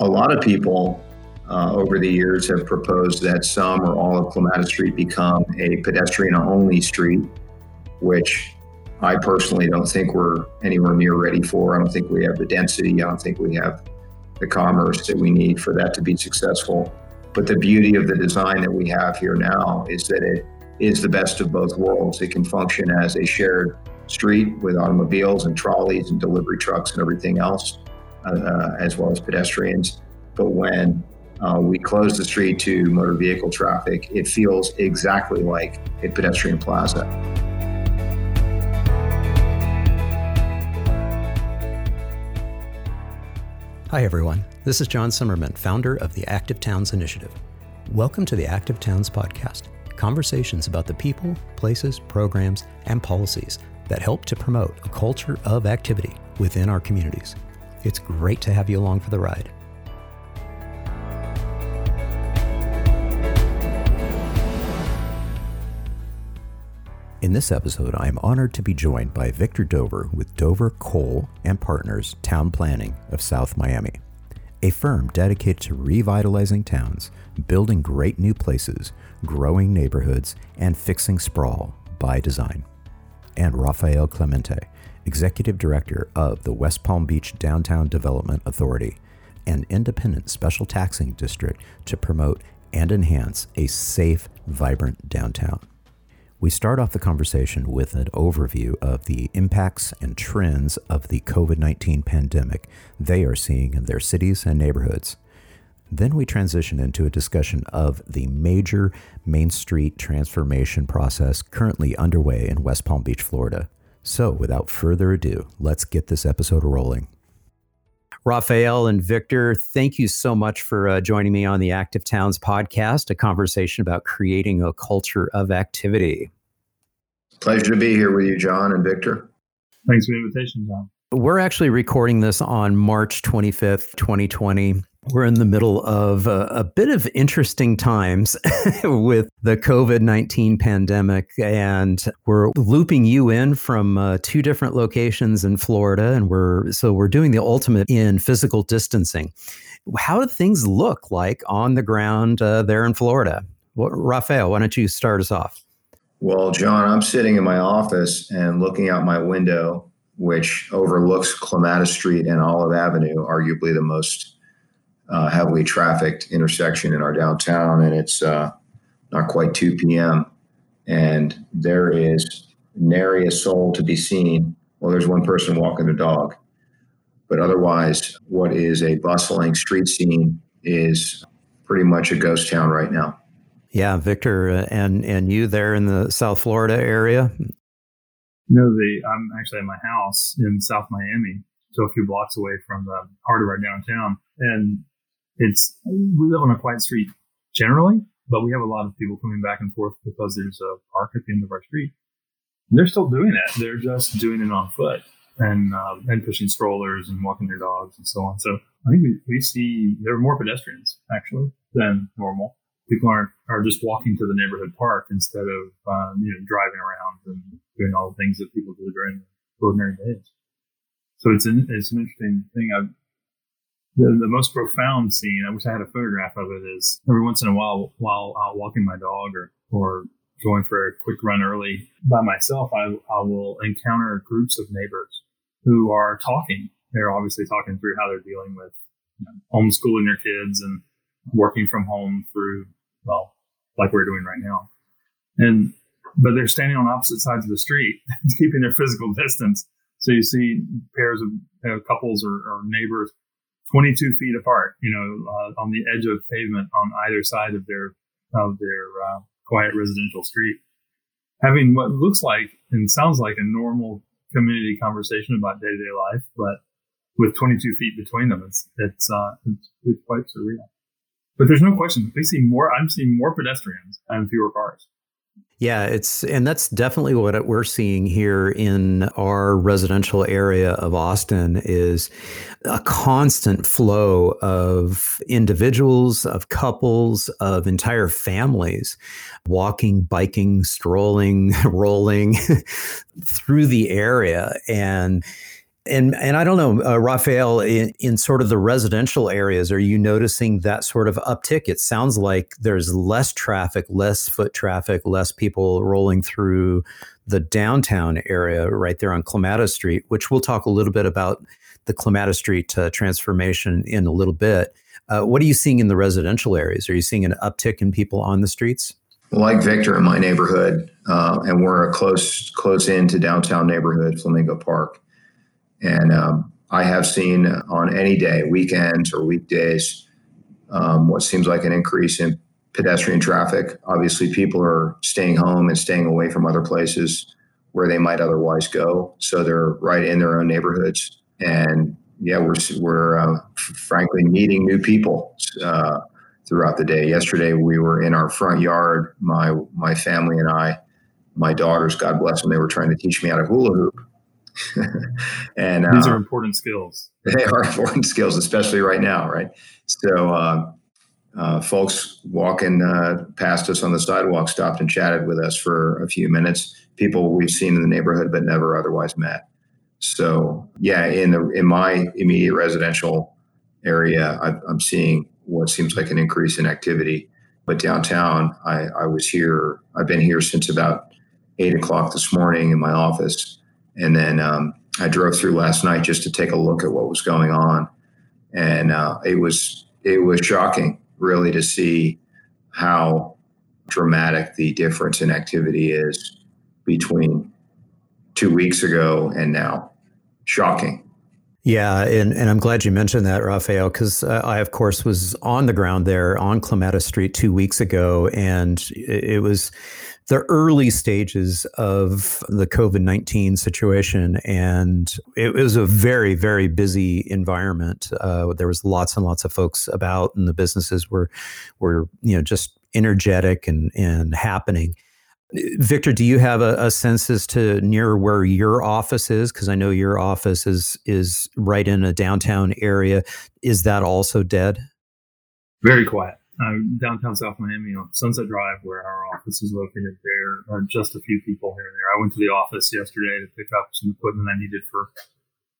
A lot of people uh, over the years have proposed that some or all of Clematis Street become a pedestrian only street, which I personally don't think we're anywhere near ready for. I don't think we have the density. I don't think we have the commerce that we need for that to be successful. But the beauty of the design that we have here now is that it is the best of both worlds. It can function as a shared street with automobiles and trolleys and delivery trucks and everything else, uh, as well as pedestrians. But when uh, we close the street to motor vehicle traffic, it feels exactly like a pedestrian plaza. Hi, everyone. This is John Zimmerman, founder of the Active Towns Initiative. Welcome to the Active Towns Podcast conversations about the people, places, programs, and policies that help to promote a culture of activity within our communities. It's great to have you along for the ride. In this episode, I am honored to be joined by Victor Dover with Dover Kohl and Partners Town Planning of South Miami, a firm dedicated to revitalizing towns, building great new places, growing neighborhoods, and fixing sprawl by design. And Rafael Clemente, Executive Director of the West Palm Beach Downtown Development Authority, an independent special taxing district to promote and enhance a safe, vibrant downtown. We start off the conversation with an overview of the impacts and trends of the COVID 19 pandemic they are seeing in their cities and neighborhoods. Then we transition into a discussion of the major Main Street transformation process currently underway in West Palm Beach, Florida. So, without further ado, let's get this episode rolling. Rafael and Victor, thank you so much for uh, joining me on the Active Towns podcast, a conversation about creating a culture of activity. Pleasure to be here with you, John and Victor. Thanks for the invitation, John. We're actually recording this on March 25th, 2020. We're in the middle of a, a bit of interesting times with the COVID 19 pandemic, and we're looping you in from uh, two different locations in Florida. And we're so we're doing the ultimate in physical distancing. How do things look like on the ground uh, there in Florida? Well, Rafael, why don't you start us off? Well, John, I'm sitting in my office and looking out my window, which overlooks Clematis Street and Olive Avenue, arguably the most uh, heavily trafficked intersection in our downtown, and it's uh, not quite 2 p.m. And there is nary a soul to be seen. Well, there's one person walking the dog, but otherwise, what is a bustling street scene is pretty much a ghost town right now. Yeah, Victor, uh, and and you there in the South Florida area? No, the I'm actually at my house in South Miami, so a few blocks away from the heart of our downtown, and it's we live on a quiet street generally, but we have a lot of people coming back and forth because there's a park at the end of our street. They're still doing it. They're just doing it on foot and uh, and pushing strollers and walking their dogs and so on. So I think we, we see there are more pedestrians actually than normal. People aren't are just walking to the neighborhood park instead of um, you know driving around and doing all the things that people do during ordinary days. So it's an it's an interesting thing. I've the, the most profound scene, I wish I had a photograph of it, is every once in a while, while out walking my dog or, or going for a quick run early by myself, I, I will encounter groups of neighbors who are talking. They're obviously talking through how they're dealing with you know, homeschooling their kids and working from home through, well, like we're doing right now. And, but they're standing on opposite sides of the street, keeping their physical distance. So you see pairs of you know, couples or, or neighbors 22 feet apart, you know, uh, on the edge of pavement on either side of their of their uh, quiet residential street, having what looks like and sounds like a normal community conversation about day to day life, but with 22 feet between them, it's it's, uh, it's, it's quite surreal. But there's no question we see more. I'm seeing more pedestrians and fewer cars. Yeah, it's and that's definitely what we're seeing here in our residential area of Austin is a constant flow of individuals, of couples, of entire families walking, biking, strolling, rolling through the area. And And and I don't know, uh, Raphael, in, in sort of the residential areas, are you noticing that sort of uptick? It sounds like there's less traffic, less foot traffic, less people rolling through the downtown area right there on Clematis Street, which we'll talk a little bit about the Clematis Street uh, transformation in a little bit. Uh, what are you seeing in the residential areas? Are you seeing an uptick in people on the streets? Like Victor in my neighborhood, uh, and we're a close close in to downtown neighborhood, Flamingo Park and um, I have seen on any day, weekends or weekdays, um, what seems like an increase in pedestrian traffic. Obviously, people are staying home and staying away from other places where they might otherwise go. So they're right in their own neighborhoods. And yeah, we're, we're uh, frankly meeting new people uh, throughout the day. Yesterday, we were in our front yard, my, my family and I, my daughters, God bless them, they were trying to teach me how to hula hoop and these uh, are important skills. They are important skills, especially right now, right? So, uh, uh, folks walking uh, past us on the sidewalk stopped and chatted with us for a few minutes. People we've seen in the neighborhood but never otherwise met. So, yeah, in the in my immediate residential area, I, I'm seeing what seems like an increase in activity. But downtown, I, I was here. I've been here since about eight o'clock this morning in my office and then um, I drove through last night just to take a look at what was going on, and uh, it was it was shocking, really, to see how dramatic the difference in activity is between two weeks ago and now. Shocking. Yeah, and, and I'm glad you mentioned that, Raphael, because uh, I, of course, was on the ground there on Clematis Street two weeks ago, and it, it was the early stages of the COVID 19 situation. And it, was a very, very busy environment. Uh, there was lots and lots of folks about, and the businesses were, were you know, just energetic and, and happening. Victor, do you have a, a sense as to near where your office is? Because I know your office is is right in a downtown area. Is that also dead? Very quiet uh, downtown South Miami on Sunset Drive, where our office is located. There are just a few people here and there. I went to the office yesterday to pick up some equipment I needed for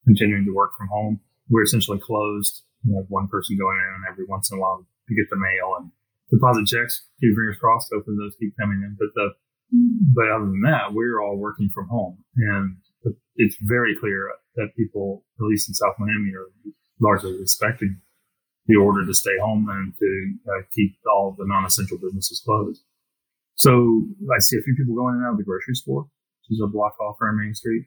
continuing to work from home. We're essentially closed. We have one person going in every once in a while to get the mail and deposit checks. Keep fingers crossed. Hopefully those keep coming in. But the but other than that, we're all working from home, and it's very clear that people, at least in South Miami, are largely respecting the order to stay home and to uh, keep all the non-essential businesses closed. So I see a few people going in and out of the grocery store, which is a block off our main street.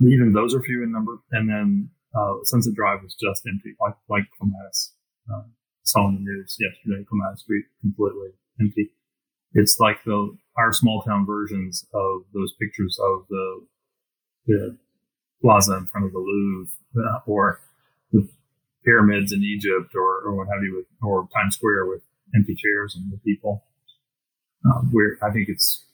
Even those are few in number. And then uh, Sunset Drive was just empty, like like Clematis. Uh, saw in the news yesterday, Clematis Street completely empty. It's like the our small town versions of those pictures of the the plaza in front of the Louvre uh, or the pyramids in Egypt or, or what have you, with, or Times Square with empty chairs and the people. Uh, where I think it's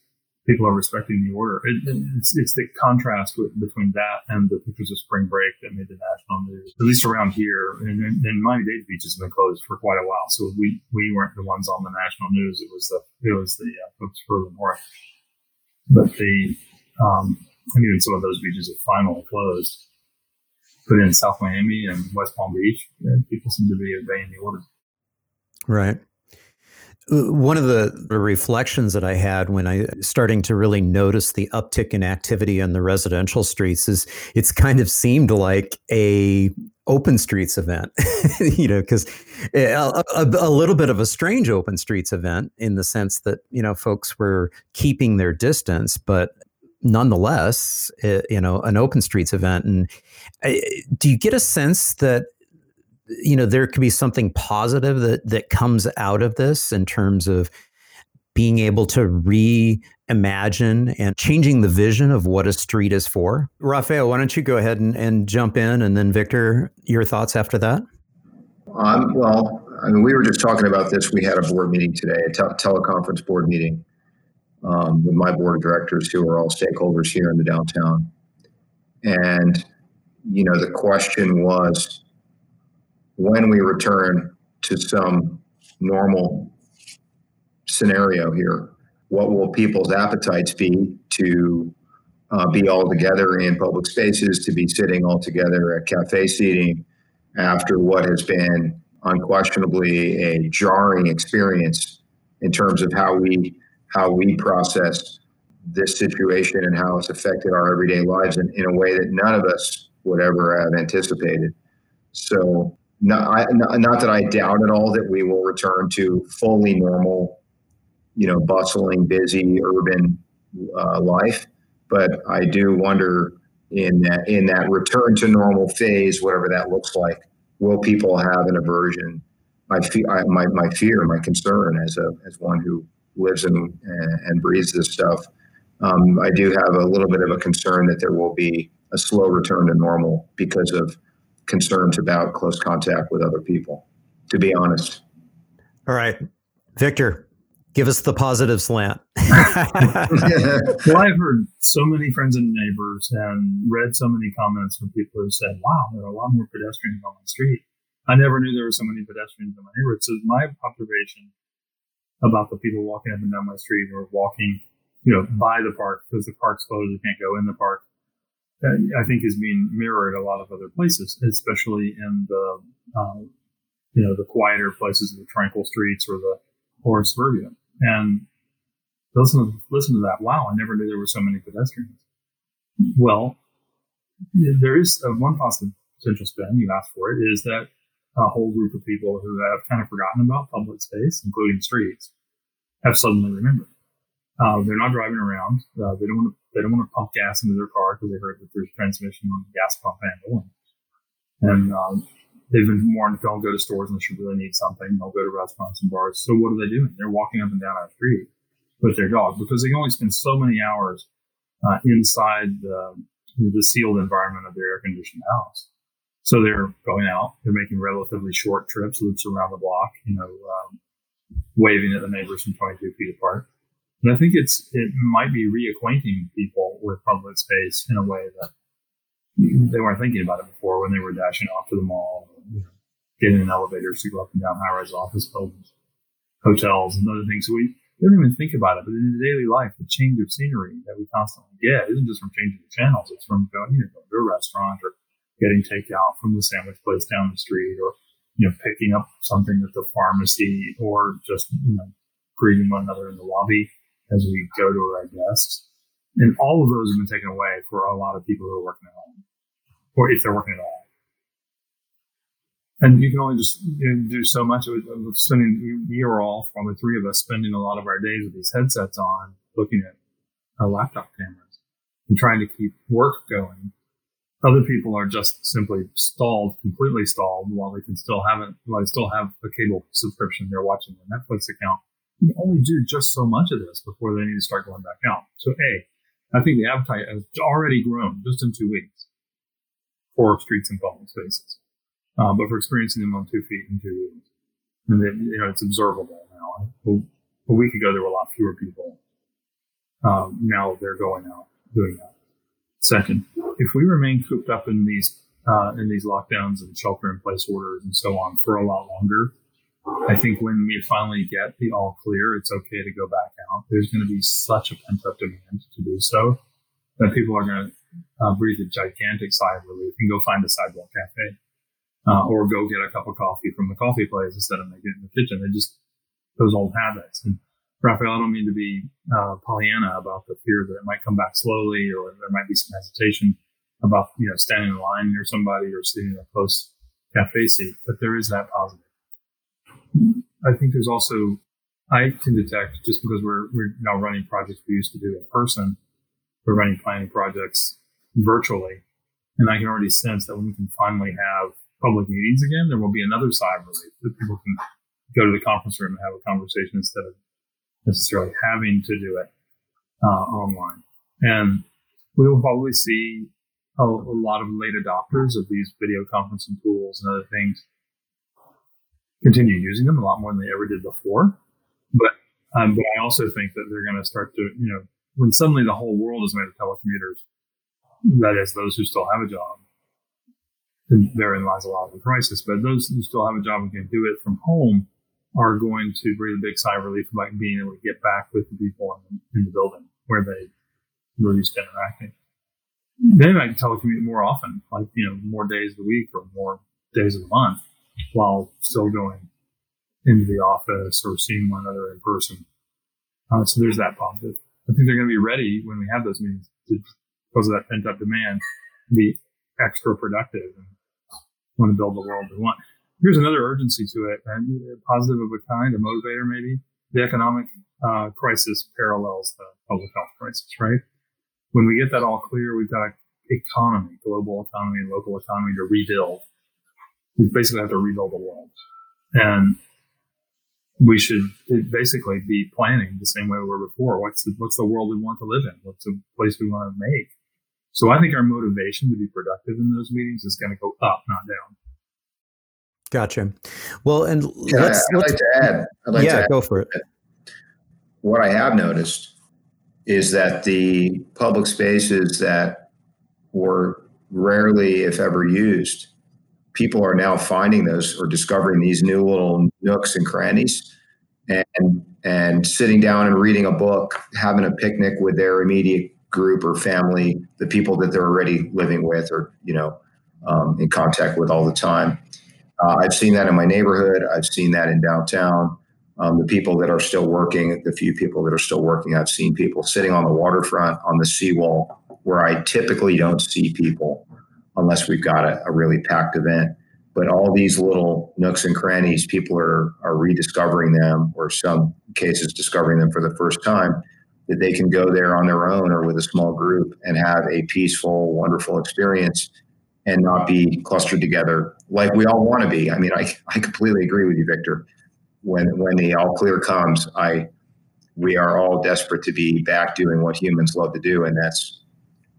people are respecting the order. It, it's, it's the contrast with, between that and the pictures of spring break that made the national news, at least around here. And, and Miami Dade Beach has been closed for quite a while, so we we weren't the ones on the national news. It was the it was the uh, folks further north. But the um, and even some of those beaches have finally closed put in South Miami and West Palm Beach, people seem to be obeying the order. Right. Uh, one of the reflections that I had when I starting to really notice the uptick in activity on the residential streets is it's kind of seemed like a open streets event, you know, because a, a, a, little bit of a strange open streets event in the sense that you know folks were keeping their distance, but nonetheless, it, you know, an open streets event. And uh, do you get a sense that you know there could be something positive that that comes out of this in terms of being able to reimagine and changing the vision of what a street is for. Raphael, why don't you go ahead and, and jump in, and then Victor, your thoughts after that? Um, well, I mean, we were just talking about this. We had a board meeting today, a te- teleconference board meeting, um, with my board of directors, who are all stakeholders here in the downtown. And, you know, the question was when we return to some normal scenario here, what will people's appetites be to uh, be all together in public spaces, to be sitting all together at cafe seating after what has been unquestionably a jarring experience in terms of how we how we process this situation and how it's affected our everyday lives in, in a way that none of us would ever have anticipated. So, not, I, not that I doubt at all that we will return to fully normal, you know, bustling, busy urban uh, life, but I do wonder in that in that return to normal phase, whatever that looks like, will people have an aversion? My, fe- I, my, my fear, my concern as a as one who lives and, and breathes this stuff, um, I do have a little bit of a concern that there will be a slow return to normal because of concerns about close contact with other people, to be honest. All right. Victor, give us the positive slant. well, I've heard so many friends and neighbors and read so many comments from people who said, wow, there are a lot more pedestrians on my street. I never knew there were so many pedestrians in my neighborhood. So my observation about the people walking up and down my street or walking, you know, by the park because the park's closed, you can't go in the park. I think is being mirrored a lot of other places, especially in the, uh, you know, the quieter places, the tranquil streets or the or suburbia. And listen listen to that. Wow, I never knew there were so many pedestrians. Well, there is a, one positive potential spin. You asked for it. Is that a whole group of people who have kind of forgotten about public space, including streets, have suddenly remembered. Uh, they're not driving around. Uh, they don't want to. They don't want to pump gas into their car because they heard that there's transmission on the gas pump handle, and, and um, they've been warned don't go to stores unless you really need something. They'll go to restaurants and bars. So what are they doing? They're walking up and down our street with their dog because they can only spend so many hours uh, inside the, the sealed environment of their air conditioned house. So they're going out. They're making relatively short trips, loops around the block. You know, um, waving at the neighbors from 22 feet apart. And I think it's it might be reacquainting people with public space in a way that they weren't thinking about it before when they were dashing off to the mall, getting in elevators to go up and down high-rise office buildings, hotels, and other things. So we don't even think about it, but in daily life, the change of scenery that we constantly get isn't just from changing the channels; it's from going, you know, going to a restaurant or getting takeout from the sandwich place down the street, or you know, picking up something at the pharmacy, or just you know, greeting one another in the lobby as we go to our desks. And all of those have been taken away for a lot of people who are working at home, or if they're working at all. And you can only just you know, do so much of, spending, you are all, probably three of us, spending a lot of our days with these headsets on, looking at our laptop cameras and trying to keep work going. Other people are just simply stalled, completely stalled, while they can still have it, while they still have a cable subscription. They're watching their Netflix account. You only do just so much of this before they need to start going back out. So, A, I think the appetite has already grown just in two weeks for streets and public spaces, um, but for experiencing them on two feet in two weeks. And then, you know, it's observable now. A, week ago, there were a lot fewer people. Um, now they're going out doing that. Second, if we remain cooped up in these uh, in these lockdowns and shelter in place orders and so on for a lot longer, I think when we finally get the all clear, it's okay to go back out. There's going to be such a pent up demand to do so that people are going to uh, breathe a gigantic sigh of relief and go find a sidewalk cafe uh, or go get a cup of coffee from the coffee place instead of making it in the kitchen. They just those old habits. And Raphael, I don't mean to be uh, Pollyanna about the fear that it might come back slowly or there might be some hesitation about you know standing in line near somebody or sitting in a close cafe seat, but there is that positive. I think there's also, I can detect just because we're, we're now running projects we used to do in person, we're running planning projects virtually. And I can already sense that when we can finally have public meetings again, there will be another side relief that people can go to the conference room and have a conversation instead of necessarily having to do it uh, online. And we will probably see a, a, lot of late adopters of these video conferencing tools and other things continue using them a lot more than they ever did before. But um, but I also think that they're going to start to you know when suddenly the whole world is made of telecommuters, that is those who still have a job. And therein lies a lot of the crisis. But those who still have a job and can do it from home are going to breathe a big sigh of relief about being able to get back with the people in, in the building where they were used to interacting. They might telecommute more often, like you know, more days of the week or more days of the month, while still going into the office or seeing one another in person. Uh, so there's that positive. I think they're going to be ready when we have those meetings to, because of that pent up demand, be extra productive and want to build the world we want. Here's another urgency to it, and positive of a kind, a motivator maybe. The economic uh, crisis parallels the public health crisis, right? When we get that all clear, we've got economy, global economy, and local economy to rebuild. We basically have to rebuild the world, and we should basically be planning the same way we were before. What's the, what's the world we want to live in? What's the place we want to make? So I think our motivation to be productive in those meetings is going to go up, not down. Gotcha. Well, and let's, I, would like to add. I'd like yeah, to add go for it. What I have noticed is that the public spaces that were rarely, if ever, used, people are now finding those or discovering these new little nooks and crannies, and and sitting down and reading a book, having a picnic with their immediate group or family, the people that they're already living with or you know um, in contact with all the time. Uh, I've seen that in my neighborhood. I've seen that in downtown. Um, the people that are still working, the few people that are still working, I've seen people sitting on the waterfront on the seawall where I typically don't see people unless we've got a, a really packed event. But all these little nooks and crannies, people are, are rediscovering them, or some cases discovering them for the first time that they can go there on their own or with a small group and have a peaceful, wonderful experience and not be clustered together like we all want to be. I mean, I, I completely agree with you, Victor. When when the all clear comes, I we are all desperate to be back doing what humans love to do, and that's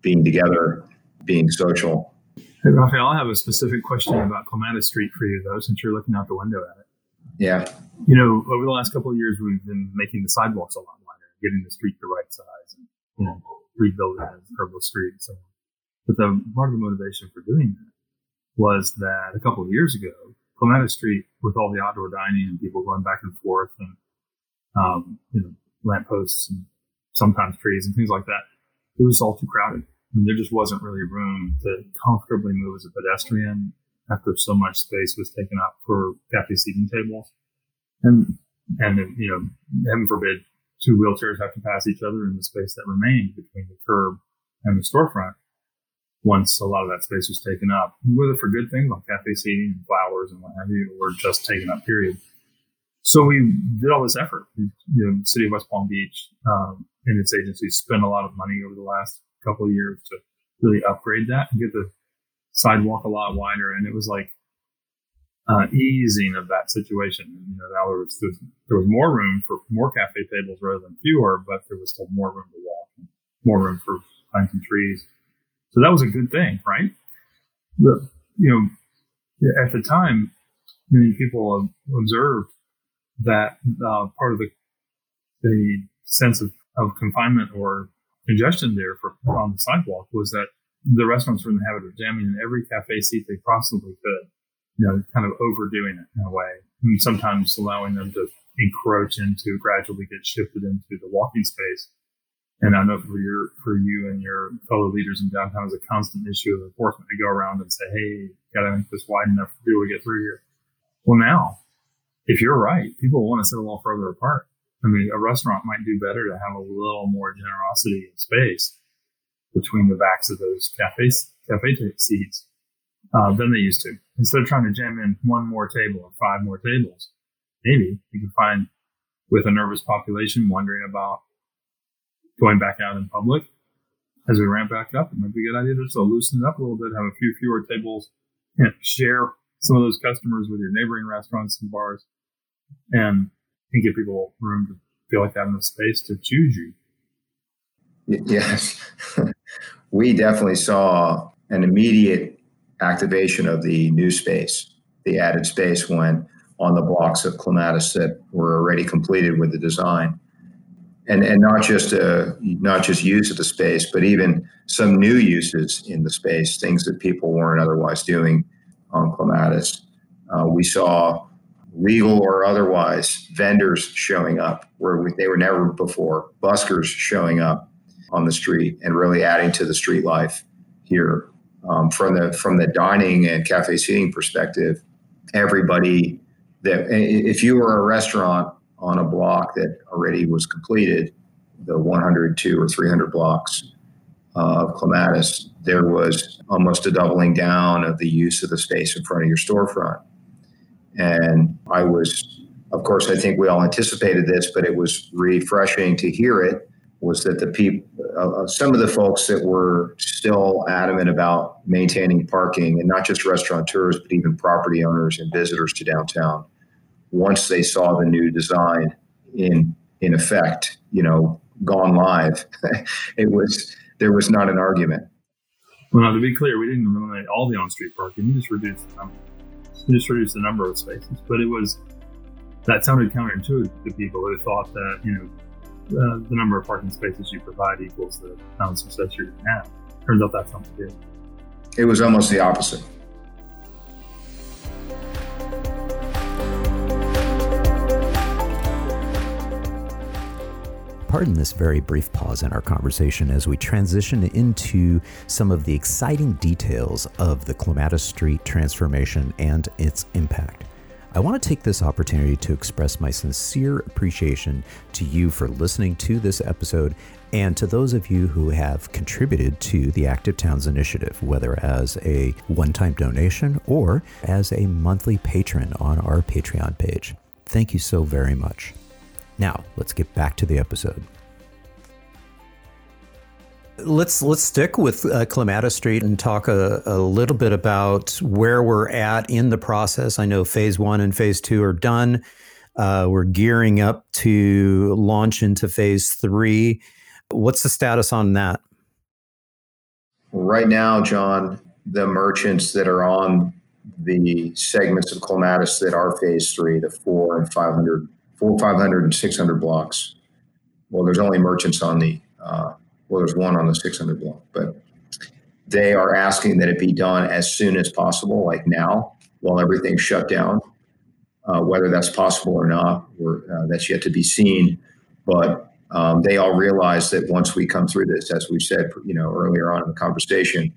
being together, being social. Hey, Raphael, I have a specific question about Clematis Street for you, though, since you're looking out the window at it. Yeah. You know, over the last couple of years, we've been making the sidewalks a lot wider, getting the street the right size and you know, rebuilding a curbless street so. But the part of the motivation for doing that was that a couple of years ago, Clematis Street, with all the outdoor dining and people going back and forth and um, you know lampposts and sometimes trees and things like that, it was all too crowded. I mean, there just wasn't really room to comfortably move as a pedestrian after so much space was taken up for cafe seating tables. And and you know, heaven forbid, two wheelchairs have to pass each other in the space that remained between the curb and the storefront once a lot of that space was taken up, whether for good things like cafe seating and flowers and what have you, or just taken up, period. So we did all this effort. You know, the city of West Palm Beach um, and its agencies spent a lot of money over the last couple of years to really upgrade that and get the sidewalk a lot wider. And it was like uh, easing of that situation. You know, now there was, there was more room for more cafe tables rather than fewer, but there was still more room to walk, more room for planting trees. So that was a good thing, right? The, you know, at the time, many people observed that uh, part of the the sense of, of confinement or congestion there for, on the sidewalk was that the restaurants were in the habit of jamming in every cafe seat they possibly could you know, kind of overdoing it in a way, and sometimes allowing them to encroach into gradually get shifted into the walking space. And I know for your for you and your fellow leaders in downtown is a constant issue of enforcement to go around and say, "Hey, got to make this wide enough be able to get through here." Well, now, if you're right, people want to sit a little further apart. I mean, a restaurant might do better to have a little more generosity in space between the backs of those cafe cafe seats uh, than they used to. Instead of trying to jam in one more table or five more tables, maybe you can find with a nervous population wondering about going back out in public as we ramp back up. It might be a good idea to just loosen it up a little bit, have a few fewer tables, and share some of those customers with your neighboring restaurants and bars, and, and give people room to feel like they have enough space to choose you. Yes, we definitely saw an immediate activation of the new space, the added space when on the blocks of clematis that were already completed with the design. And, and not just uh, not just use of the space, but even some new uses in the space, things that people weren't otherwise doing on clematis. Uh, we saw legal or otherwise vendors showing up where we, they were never before, buskers showing up on the street and really adding to the street life here. Um, from the from the dining and cafe seating perspective, everybody that if you were a restaurant on a block that already was completed, the 100, 2 or 300 blocks of clematis, there was almost a doubling down of the use of the space in front of your storefront. And I was, of course, I think we all anticipated this, but it was refreshing to hear it. Was that the people, uh, uh, some of the folks that were still adamant about maintaining parking, and not just restaurateurs, but even property owners and visitors to downtown, once they saw the new design in in effect, you know, gone live, it was there was not an argument. Well, to be clear, we didn't eliminate all the on-street parking. We just reduced the number. We just reduced the number of spaces, but it was that sounded counterintuitive to people who thought that you know uh, the number of parking spaces you provide equals the amount of success you're going to have. Turns out that's not the case. It was almost the opposite. Pardon this very brief pause in our conversation as we transition into some of the exciting details of the Clematis Street transformation and its impact. I want to take this opportunity to express my sincere appreciation to you for listening to this episode and to those of you who have contributed to the Active Towns Initiative, whether as a one time donation or as a monthly patron on our Patreon page. Thank you so very much. Now, let's get back to the episode. Let's let's stick with uh, Clematis Street and talk a, a, little bit about where we're at in the process. I know phase one and phase two are done. Uh, we're gearing up to launch into phase three. What's the status on that? Right now, John, the merchants that are on the segments of Clematis that are phase three, the four and 500 four, 500, and 600 blocks. Well, there's only merchants on the, uh, well, there's one on the 600 block, but they are asking that it be done as soon as possible, like now, while everything's shut down. Uh, whether that's possible or not, or, uh, that's yet to be seen. But um, they all realize that once we come through this, as we said, you know, earlier on in the conversation,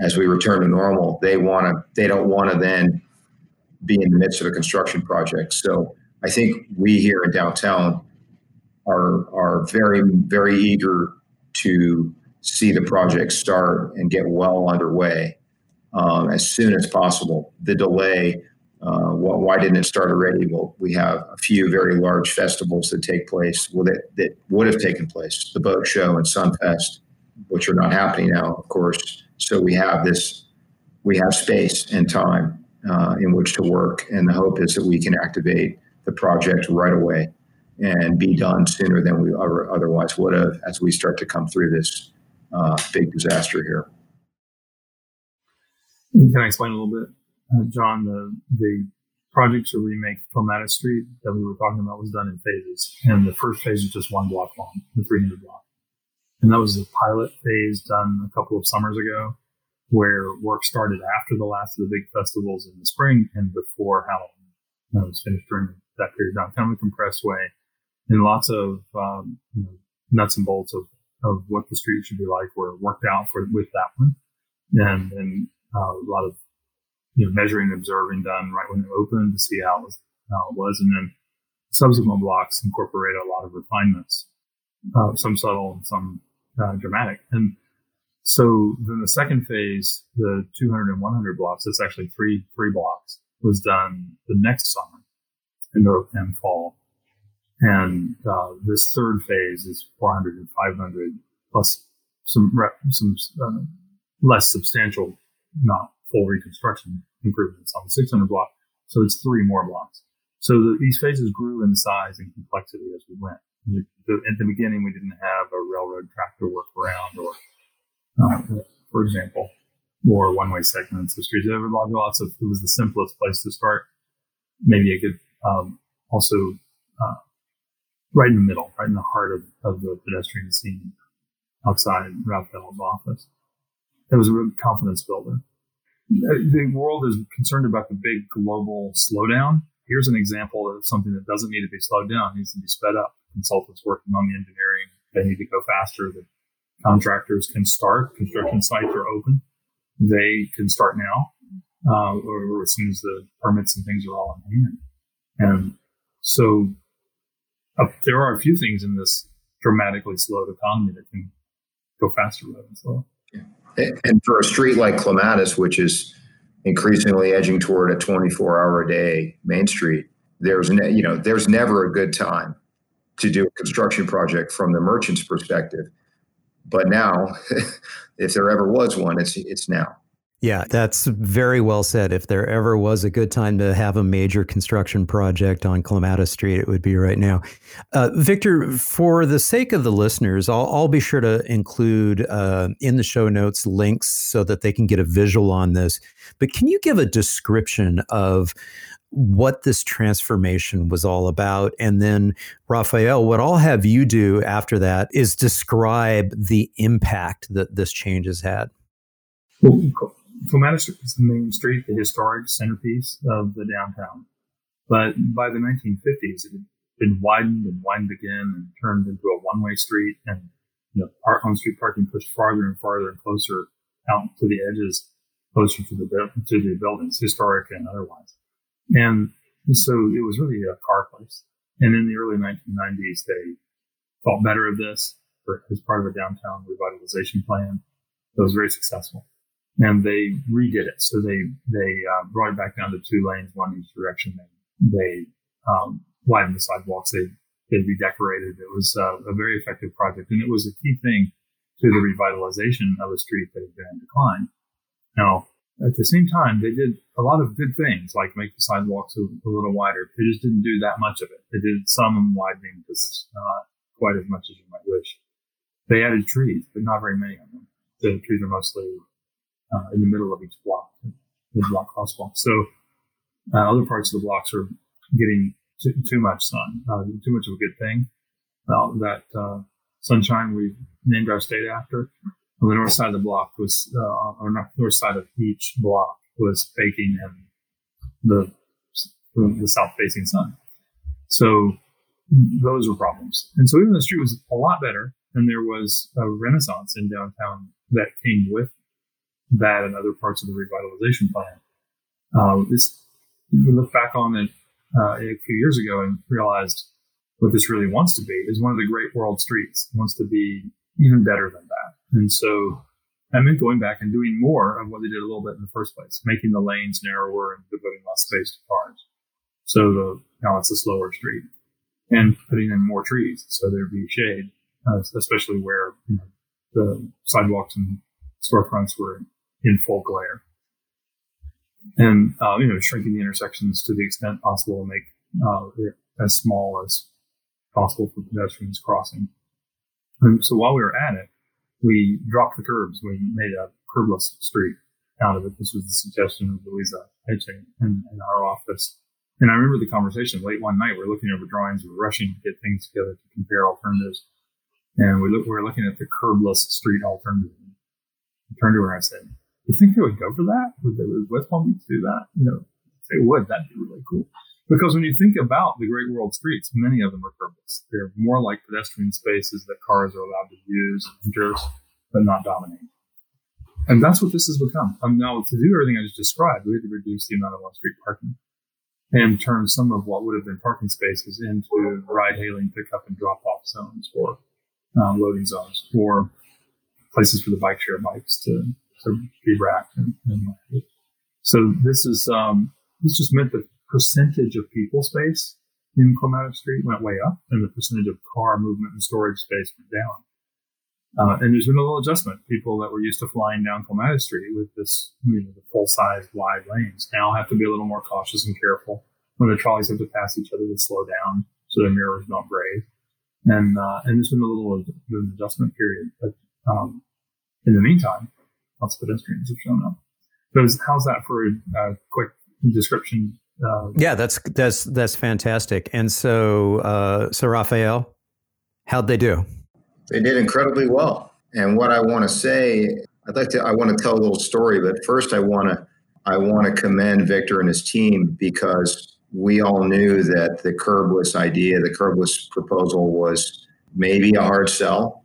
as we return to normal, they want to, they don't want to then be in the midst of a construction project. So I think we here in downtown are are very very eager to see the project start and get well underway um, as soon as possible. The delay, uh, well, why didn't it start already? Well, we have a few very large festivals that take place well, that, that would have taken place, the boat show and Sunfest, which are not happening now, of course. So we have this, we have space and time uh, in which to work, and the hope is that we can activate the project right away and be done sooner than we otherwise would have as we start to come through this uh, big disaster here. Can I explain a little bit, uh, John? The the project to remake Clematis Street that we were talking about was done in phases, and the first phase was just one block long, the 300 block, and that was a pilot phase done a couple of summers ago, where work started after the last of the big festivals in the spring and before Halloween. Was finished during that period time, kind of a compressed way, and lots of um, you know, nuts and bolts of, of what the street should be like were worked out for with that one, and and uh, a lot of you know measuring and observing done right when it opened to see how it was, how it was, and then subsequent blocks incorporate a lot of refinements, uh, some subtle and some uh, dramatic, and so then the second phase, the 200 and 100 blocks, it's actually three three blocks, was done the next summer the and fall. And uh, this third phase is 400 and 500 plus some some uh, less substantial, not full reconstruction improvements on the 600 block. So it's three more blocks. So the, these phases grew in size and complexity as we went. We, the, at the beginning, we didn't have a railroad track to work around, or uh, for example, more one-way segments of streets. There were lots of. It was the simplest place to start. Maybe a good um, also uh, right in the middle, right in the heart of, of the pedestrian scene outside Raphael's office. It was a real confidence builder. The world is concerned about the big global slowdown. Here's an example of something that doesn't need to be slowed down, it needs to be sped up. Consultants working on the engineering, they need to go faster. The Contractors can start. Construction sites are open. They can start now, uh, or, or, as soon as the permits and things are all in hand. And so uh, there are a few things in this dramatically slowed economy that can go faster rather than slow. And for a street like Clematis, which is increasingly edging toward a 24 hour a day main street, there's ne- you know there's never a good time to do a construction project from the merchant's perspective. But now, if there ever was one, it's it's now. Yeah, that's very well said. If there ever was a good time to have a major construction project on Clematis Street, it would be right now. Uh, Victor, for the sake of the listeners, I'll, I'll be sure to include uh, in the show notes links so that they can get a visual on this. But can you give a description of what this transformation was all about. And then, Raphael, what I'll have you do after that is describe the impact that this change has had. Well, Clematis Street is the main street, the historic centerpiece of the downtown. But by the 1950s, it had been widened and widened again and turned into a one-way street, and you know, on-street parking pushed farther and farther and closer out to the edges, closer to the to the buildings, historic and otherwise. And so it was really a car place. And in the early 1990s, they thought better of this as part of a downtown revitalization plan that was very successful. And they redid it. So they, they uh, brought it back down to two lanes, one each direction. They, they um, widened the sidewalks. They, they redecorated. It was uh, a very effective project. And it was a key thing to the revitalization of a street that had been in decline. Now, at the same time, they did a lot of good things, like make the sidewalks a, a little wider. They just didn't do that much of it. They did some widening, but not quite as much as you might wish. They added trees, but not very many of them. The trees are mostly uh, in the middle of each block, the block crosswalk. So uh, other parts of the blocks are getting too, too much sun, uh, too much of a good thing. That uh, sunshine we named our state after on the north side of the block was, uh, or north side of each block was baking in the the south facing sun. So those were problems. And so even the street was a lot better, and there was a renaissance in downtown that came with that and other parts of the revitalization plan. This we look back on it uh, a few years ago and realized what this really wants to be is one of the great world streets. It wants to be even better than that. And so I meant going back and doing more of what they did a little bit in the first place, making the lanes narrower and devoting less space to cars. So the, now it's a slower street and putting in more trees so there'd be shade, uh, especially where you know, the sidewalks and storefronts were in full glare. And, uh, you know, shrinking the intersections to the extent possible to make uh, it as small as possible for pedestrians crossing. And so while we were at it, we dropped the curbs. We made a curbless street out of it. This was the suggestion of Louisa Hedging in, in, our office. And I remember the conversation late one night. We are looking over drawings. We are rushing to get things together to compare alternatives. And we, look, we were looking at the curbless street alternative. I turned to her and I said, you think they would go for that? Would they would West Palm Beach do that? You know, they would. That'd be really cool. Because when you think about the great world streets, many of them are curbless. They're more like pedestrian spaces that cars are allowed to use and but not dominate. And that's what this has become. Um, now, to do everything I just described, we had to reduce the amount of on-street parking and turn some of what would have been parking spaces into ride-hailing, pickup, and drop-off zones or uh, loading zones or places for the bike share bikes to, to be racked. And, and so this is um, this just meant the percentage of people space in Clematis Street went way up, and the percentage of car movement and storage space went down. Uh, and there's been a little adjustment. People that were used to flying down Clematis Street with this, you know, the full size wide lanes now have to be a little more cautious and careful when the trolleys have to pass each other. They slow down so their mirrors don't graze. And uh, and there's been a little of an adjustment period. But um, in the meantime, lots of pedestrians have shown up. So how's that for a quick description uh, yeah, that's that's that's fantastic. And so, uh, so Raphael, how'd they do? They did incredibly well. And what I want to say, I'd like to, I want to tell a little story, but first, I want to, I want to commend Victor and his team because we all knew that the curbless idea, the curbless proposal, was maybe a hard sell.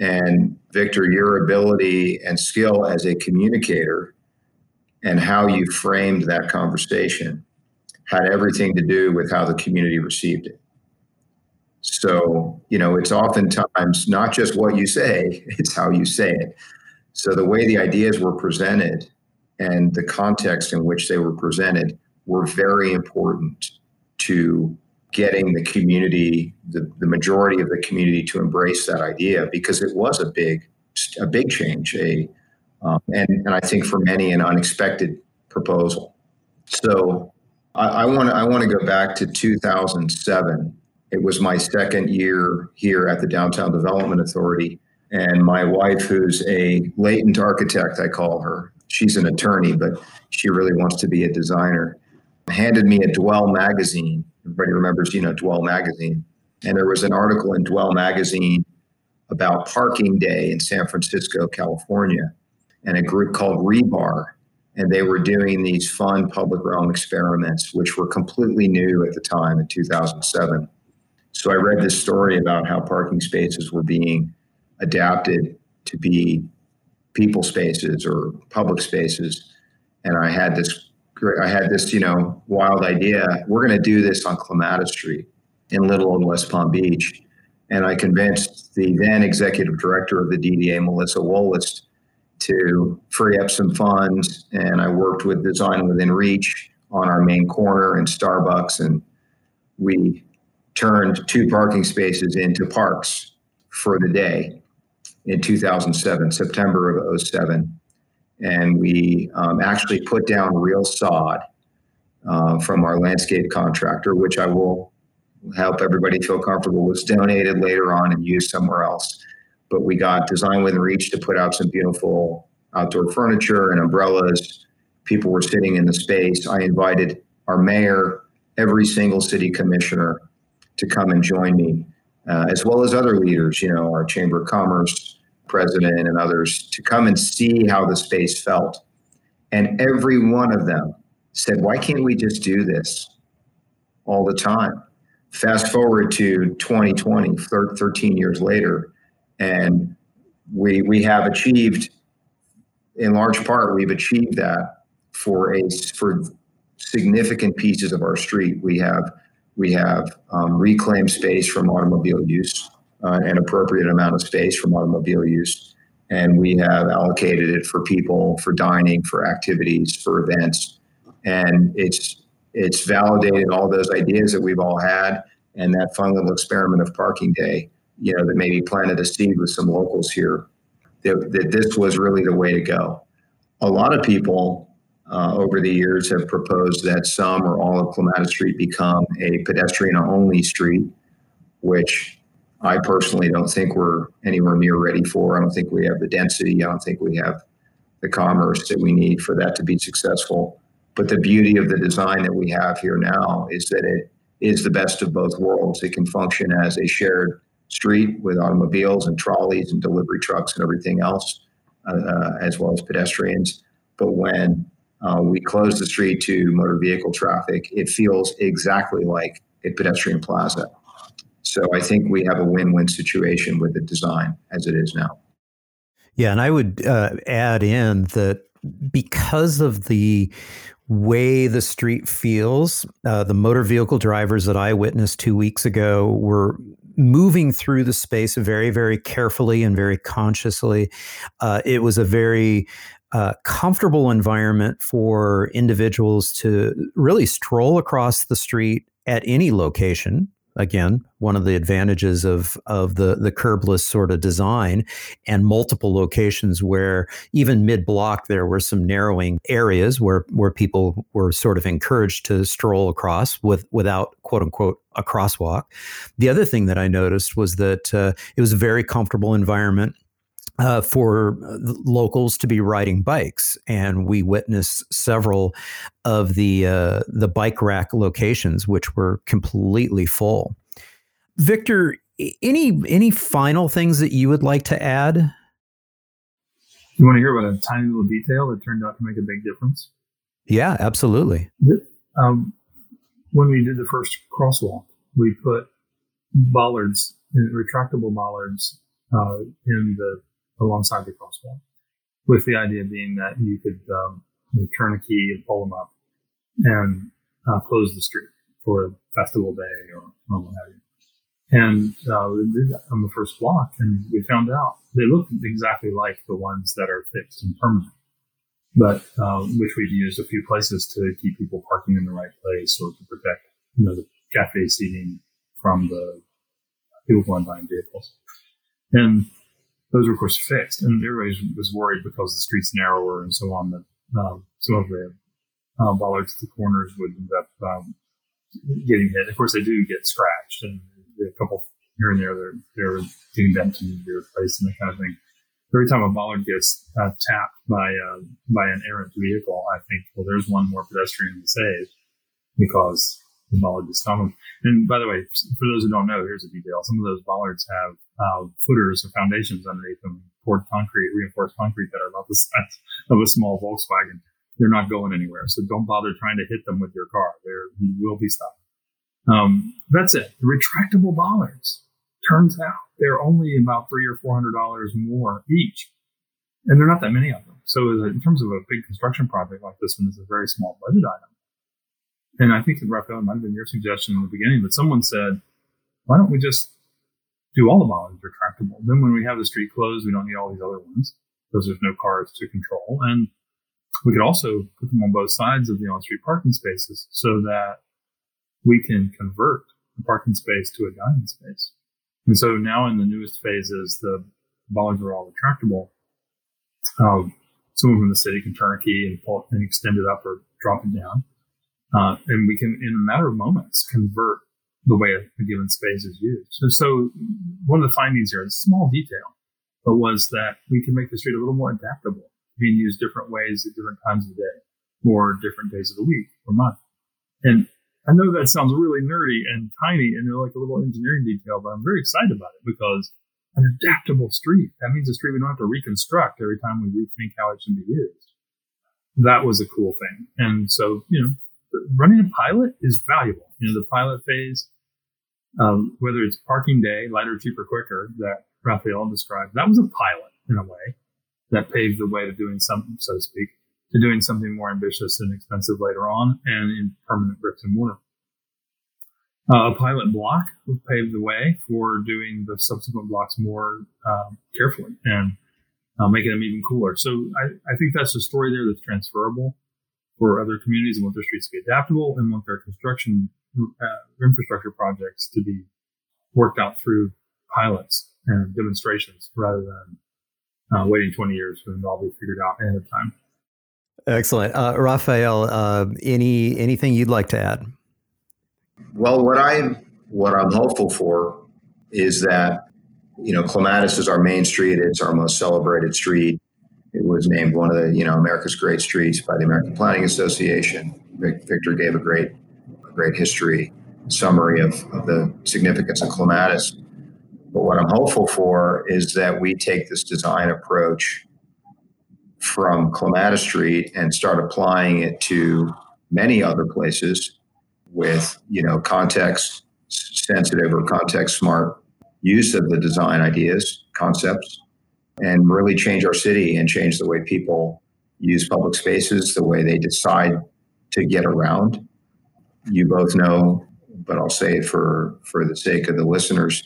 And Victor, your ability and skill as a communicator and how you framed that conversation had everything to do with how the community received it. So, you know, it's oftentimes not just what you say, it's how you say it. So, the way the ideas were presented and the context in which they were presented were very important to getting the community, the, the majority of the community to embrace that idea because it was a big, a big change, a, um, and, and I think for many an unexpected proposal. So I want I want to go back to 2007. It was my second year here at the Downtown Development Authority, and my wife, who's a latent architect, I call her. She's an attorney, but she really wants to be a designer. Handed me a Dwell magazine. Everybody remembers, you know, Dwell magazine, and there was an article in Dwell magazine about Parking Day in San Francisco, California, and a group called Rebar and they were doing these fun public realm experiments, which were completely new at the time in 2007. So I read this story about how parking spaces were being adapted to be people spaces or public spaces, and I had this I had this you know wild idea. We're going to do this on Clematis Street in Little Old West Palm Beach, and I convinced the then executive director of the DDA, Melissa Wolitz, to free up some funds. And I worked with Design Within Reach on our main corner and Starbucks. And we turned two parking spaces into parks for the day in 2007, September of 07. And we um, actually put down real sod uh, from our landscape contractor, which I will help everybody feel comfortable was donated later on and used somewhere else but we got Design Within Reach to put out some beautiful outdoor furniture and umbrellas. People were sitting in the space. I invited our mayor, every single city commissioner to come and join me, uh, as well as other leaders, you know, our Chamber of Commerce president and others, to come and see how the space felt. And every one of them said, why can't we just do this all the time? Fast forward to 2020, 13 years later, and we we have achieved in large part we've achieved that for a for significant pieces of our street we have we have um, reclaimed space from automobile use uh, an appropriate amount of space from automobile use and we have allocated it for people for dining for activities for events and it's it's validated all those ideas that we've all had and that fun little experiment of parking day you know, that maybe planted a seed with some locals here that, that this was really the way to go. A lot of people uh, over the years have proposed that some or all of Clematis Street become a pedestrian only street, which I personally don't think we're anywhere near ready for. I don't think we have the density. I don't think we have the commerce that we need for that to be successful. But the beauty of the design that we have here now is that it is the best of both worlds. It can function as a shared street with automobiles and trolleys and delivery trucks and everything else, uh, uh, as well as pedestrians. But when uh, we close the street to motor vehicle traffic, it feels exactly like a pedestrian plaza. So I think we have a win-win situation with the design as it is now. Yeah, and I would uh, add in that because of the way the street feels, uh, the motor vehicle drivers that I witnessed two weeks ago were moving through the space very, very carefully and very consciously. Uh, it was a very uh, comfortable environment for individuals to really stroll across the street at any location again one of the advantages of of the the curbless sort of design and multiple locations where even mid block there were some narrowing areas where where people were sort of encouraged to stroll across with without quote unquote a crosswalk. The other thing that i noticed was that uh, it was a very comfortable environment uh, for locals to be riding bikes, and we witnessed several of the uh, the bike rack locations, which were completely full. Victor, any any final things that you would like to add? You want to hear about a tiny little detail that turned out to make a big difference? Yeah, absolutely. Um, when we did the first crosswalk, we put bollards, retractable bollards uh, in the alongside the crosswalk, with the idea being that you could um, you turn a key and pull them up and uh, close the street for a festival day or, or what have you. And uh, we did that on the first block, and we found out they look exactly like the ones that are fixed and permanent, but uh, which we've used a few places to keep people parking in the right place or to protect you know the cafe seating from the people going by in vehicles. And those were of course fixed, and everybody was worried because the street's narrower and so on that uh, some of the uh, bollards at the corners would end up um, getting hit. Of course, they do get scratched, and a couple here and there they're they're getting bent and be replaced and that kind of thing. Every time a bollard gets uh, tapped by uh, by an errant vehicle, I think, well, there's one more pedestrian to save because the bollard is common. And by the way, for those who don't know, here's a detail: some of those bollards have uh, footers or foundations underneath them, poured concrete, reinforced concrete that are about the size of a small Volkswagen they're not going anywhere. So don't bother trying to hit them with your car. There you will be stopped. Um, that's it. The retractable bollards. Turns out they're only about three or four hundred dollars more each, and there are not that many of them. So in terms of a big construction project like this one, it's a very small budget item. And I think that Raphael might have been your suggestion in the beginning, but someone said, why don't we just do all the bollards retractable? Then when we have the street closed, we don't need all these other ones because there's no cars to control. And we could also put them on both sides of the on-street parking spaces so that we can convert the parking space to a dining space. And so now in the newest phases, the bollards are all retractable. Um, someone from the city can turn a key and pull and extend it up or drop it down. Uh, and we can, in a matter of moments, convert the way a given space is used. So, so one of the findings here, a small detail, but was that we can make the street a little more adaptable being used different ways at different times of the day or different days of the week or month. And I know that sounds really nerdy and tiny and like a little engineering detail, but I'm very excited about it because an adaptable street, that means a street we don't have to reconstruct every time we rethink how it should be used. That was a cool thing. And so, you know, running a pilot is valuable. You know, the pilot phase, um, whether it's parking day, lighter, cheaper, quicker, that Raphael described, that was a pilot in a way that paved the way to doing something, so to speak, to doing something more ambitious and expensive later on and in permanent bricks and mortar. Uh, a pilot block paved the way for doing the subsequent blocks more uh, carefully and uh, making them even cooler. So I, I, think that's a story there that's transferable for other communities and want their streets to be adaptable and want their construction uh, infrastructure projects to be worked out through pilots and demonstrations rather than uh, waiting 20 years for them to all be figured out ahead of time. Excellent, uh, Raphael. Uh, any anything you'd like to add? Well, what I what I'm hopeful for is that you know Clematis is our main street. It's our most celebrated street. It was named one of the you know America's great streets by the American Planning Association. Victor gave a great a great history summary of, of the significance of Clematis. But what I'm hopeful for is that we take this design approach from Clematis Street and start applying it to many other places with, you know, context sensitive or context smart use of the design ideas, concepts, and really change our city and change the way people use public spaces, the way they decide to get around. You both know, but I'll say it for for the sake of the listeners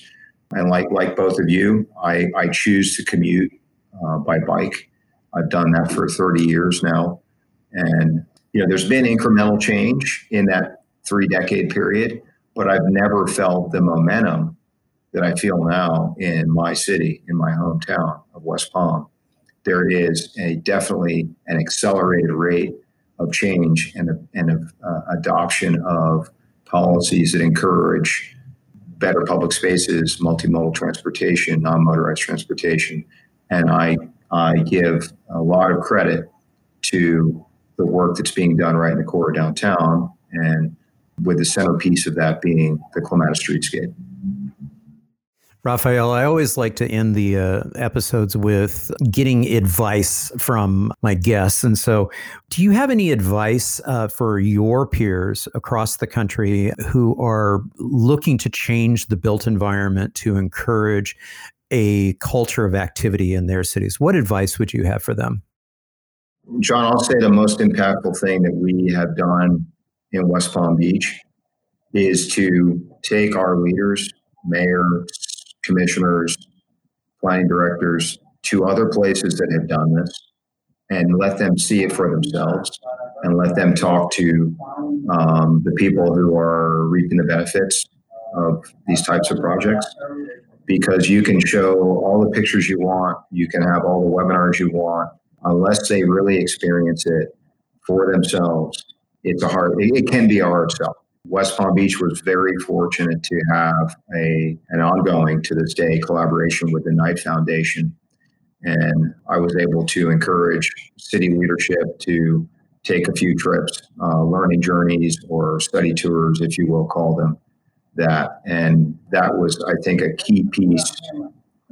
and like like both of you, I, I choose to commute uh, by bike. I've done that for 30 years now, and you know there's been incremental change in that three decade period, but I've never felt the momentum that I feel now in my city, in my hometown of West Palm. There is a definitely an accelerated rate of change and, and of uh, adoption of policies that encourage better public spaces, multimodal transportation, non-motorized transportation, and I I give a lot of credit to the work that's being done right in the core of downtown, and with the centerpiece of that being the Clematis Streetscape. Raphael, I always like to end the uh, episodes with getting advice from my guests. And so, do you have any advice uh, for your peers across the country who are looking to change the built environment to encourage a culture of activity in their cities, what advice would you have for them? John, I'll say the most impactful thing that we have done in West Palm Beach is to take our leaders, mayors, commissioners, planning directors to other places that have done this and let them see it for themselves and let them talk to um, the people who are reaping the benefits of these types of projects because you can show all the pictures you want, you can have all the webinars you want, unless they really experience it for themselves. It's a hard. It, can be a hard sell. West Palm Beach was very fortunate to have a an ongoing to this day collaboration with the Knight Foundation, and I was able to encourage city leadership to take a few trips, uh, learning journeys or study tours, if you will call them, that. And that was, I think, a key piece.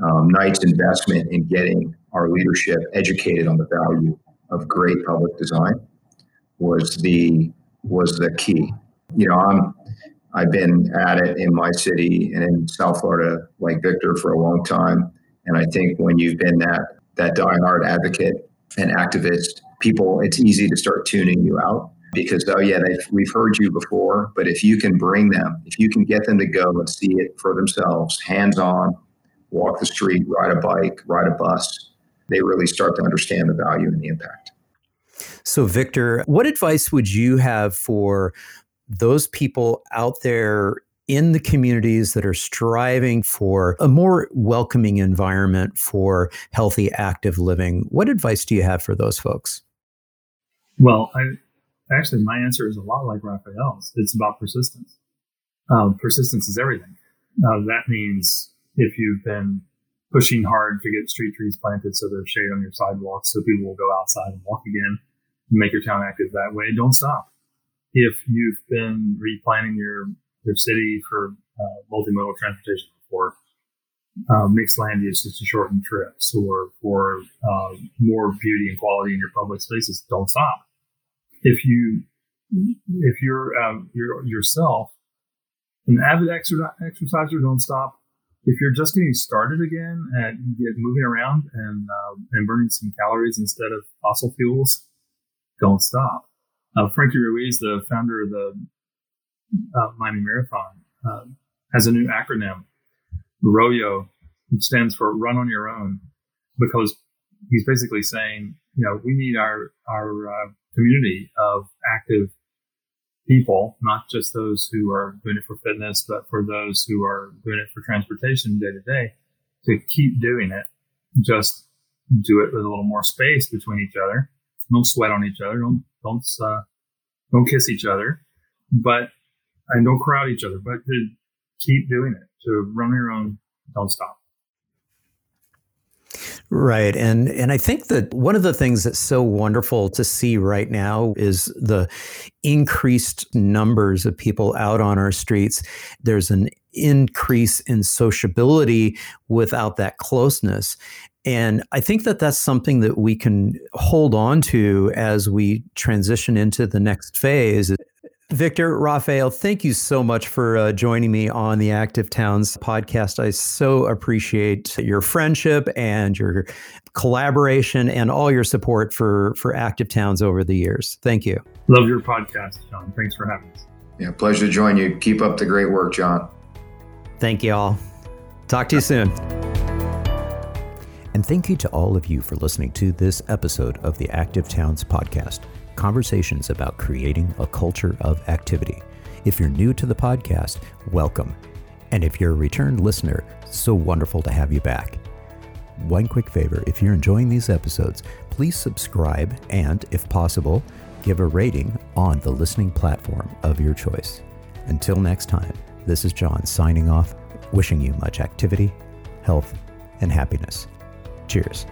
Um, Knight's investment in getting our leadership educated on the value of great public design was the was the key. You know, I'm I've been at it in my city and in South Florida, like Victor, for a long time. And I think when you've been that that diehard advocate and activist, people, it's easy to start tuning you out because oh yeah we've heard you before but if you can bring them if you can get them to go and see it for themselves hands on walk the street ride a bike ride a bus they really start to understand the value and the impact so victor what advice would you have for those people out there in the communities that are striving for a more welcoming environment for healthy active living what advice do you have for those folks well i actually, my answer is a lot like Raphael's. It's about persistence. Um, persistence is everything. Uh, that means if you've been pushing hard to get street trees planted so there's shade on your sidewalks so people will go outside and walk again, make your town active that way, don't stop. If you've been replanning your, your city for uh, multimodal transportation for uh, mixed land use to shorten trips or for uh, more beauty and quality in your public spaces, don't stop if you if you're um, you're yourself an avid exerciser, don't stop. If you're just getting started again and get moving around and uh, and burning some calories instead of fossil fuels, don't stop. Uh, Frankie Ruiz, the founder of the uh, Miami Marathon, uh, has a new acronym, ROYO, which stands for Run on Your Own, because he's basically saying, you know, we need our our uh, community of active people, not just those who are doing it for fitness, but for those who are doing it for transportation day to day, to keep doing it. Just do it with a little more space between each other. Don't sweat on each other. Don't don't uh, don't kiss each other, but and don't crowd each other. But to keep doing it, to run your own. Don't stop. Right. And and I think that one of the things that's so wonderful to see right now is the increased numbers of people out on our streets. There's an increase in sociability without that closeness. And I think that that's something that we can hold on to as we transition into the next phase. Victor, Raphael, thank you so much for uh, joining me on the Active Towns podcast. I so appreciate your friendship and your collaboration and all your support for, for Active Towns over the years. Thank you. Love your podcast, John. Thanks for having us. Yeah, pleasure to join you. Keep up the great work, John. Thank you all. Talk to you soon. And thank you to all of you for listening to this episode of the Active Towns podcast conversations about creating a culture of activity. If you're new to the podcast, welcome. And if you're a returned listener, so wonderful to have you back. One quick favor if you're enjoying these episodes, please subscribe and, if possible, give a rating on the listening platform of your choice. Until next time, this is John signing off, wishing you much activity, health, and happiness. Cheers.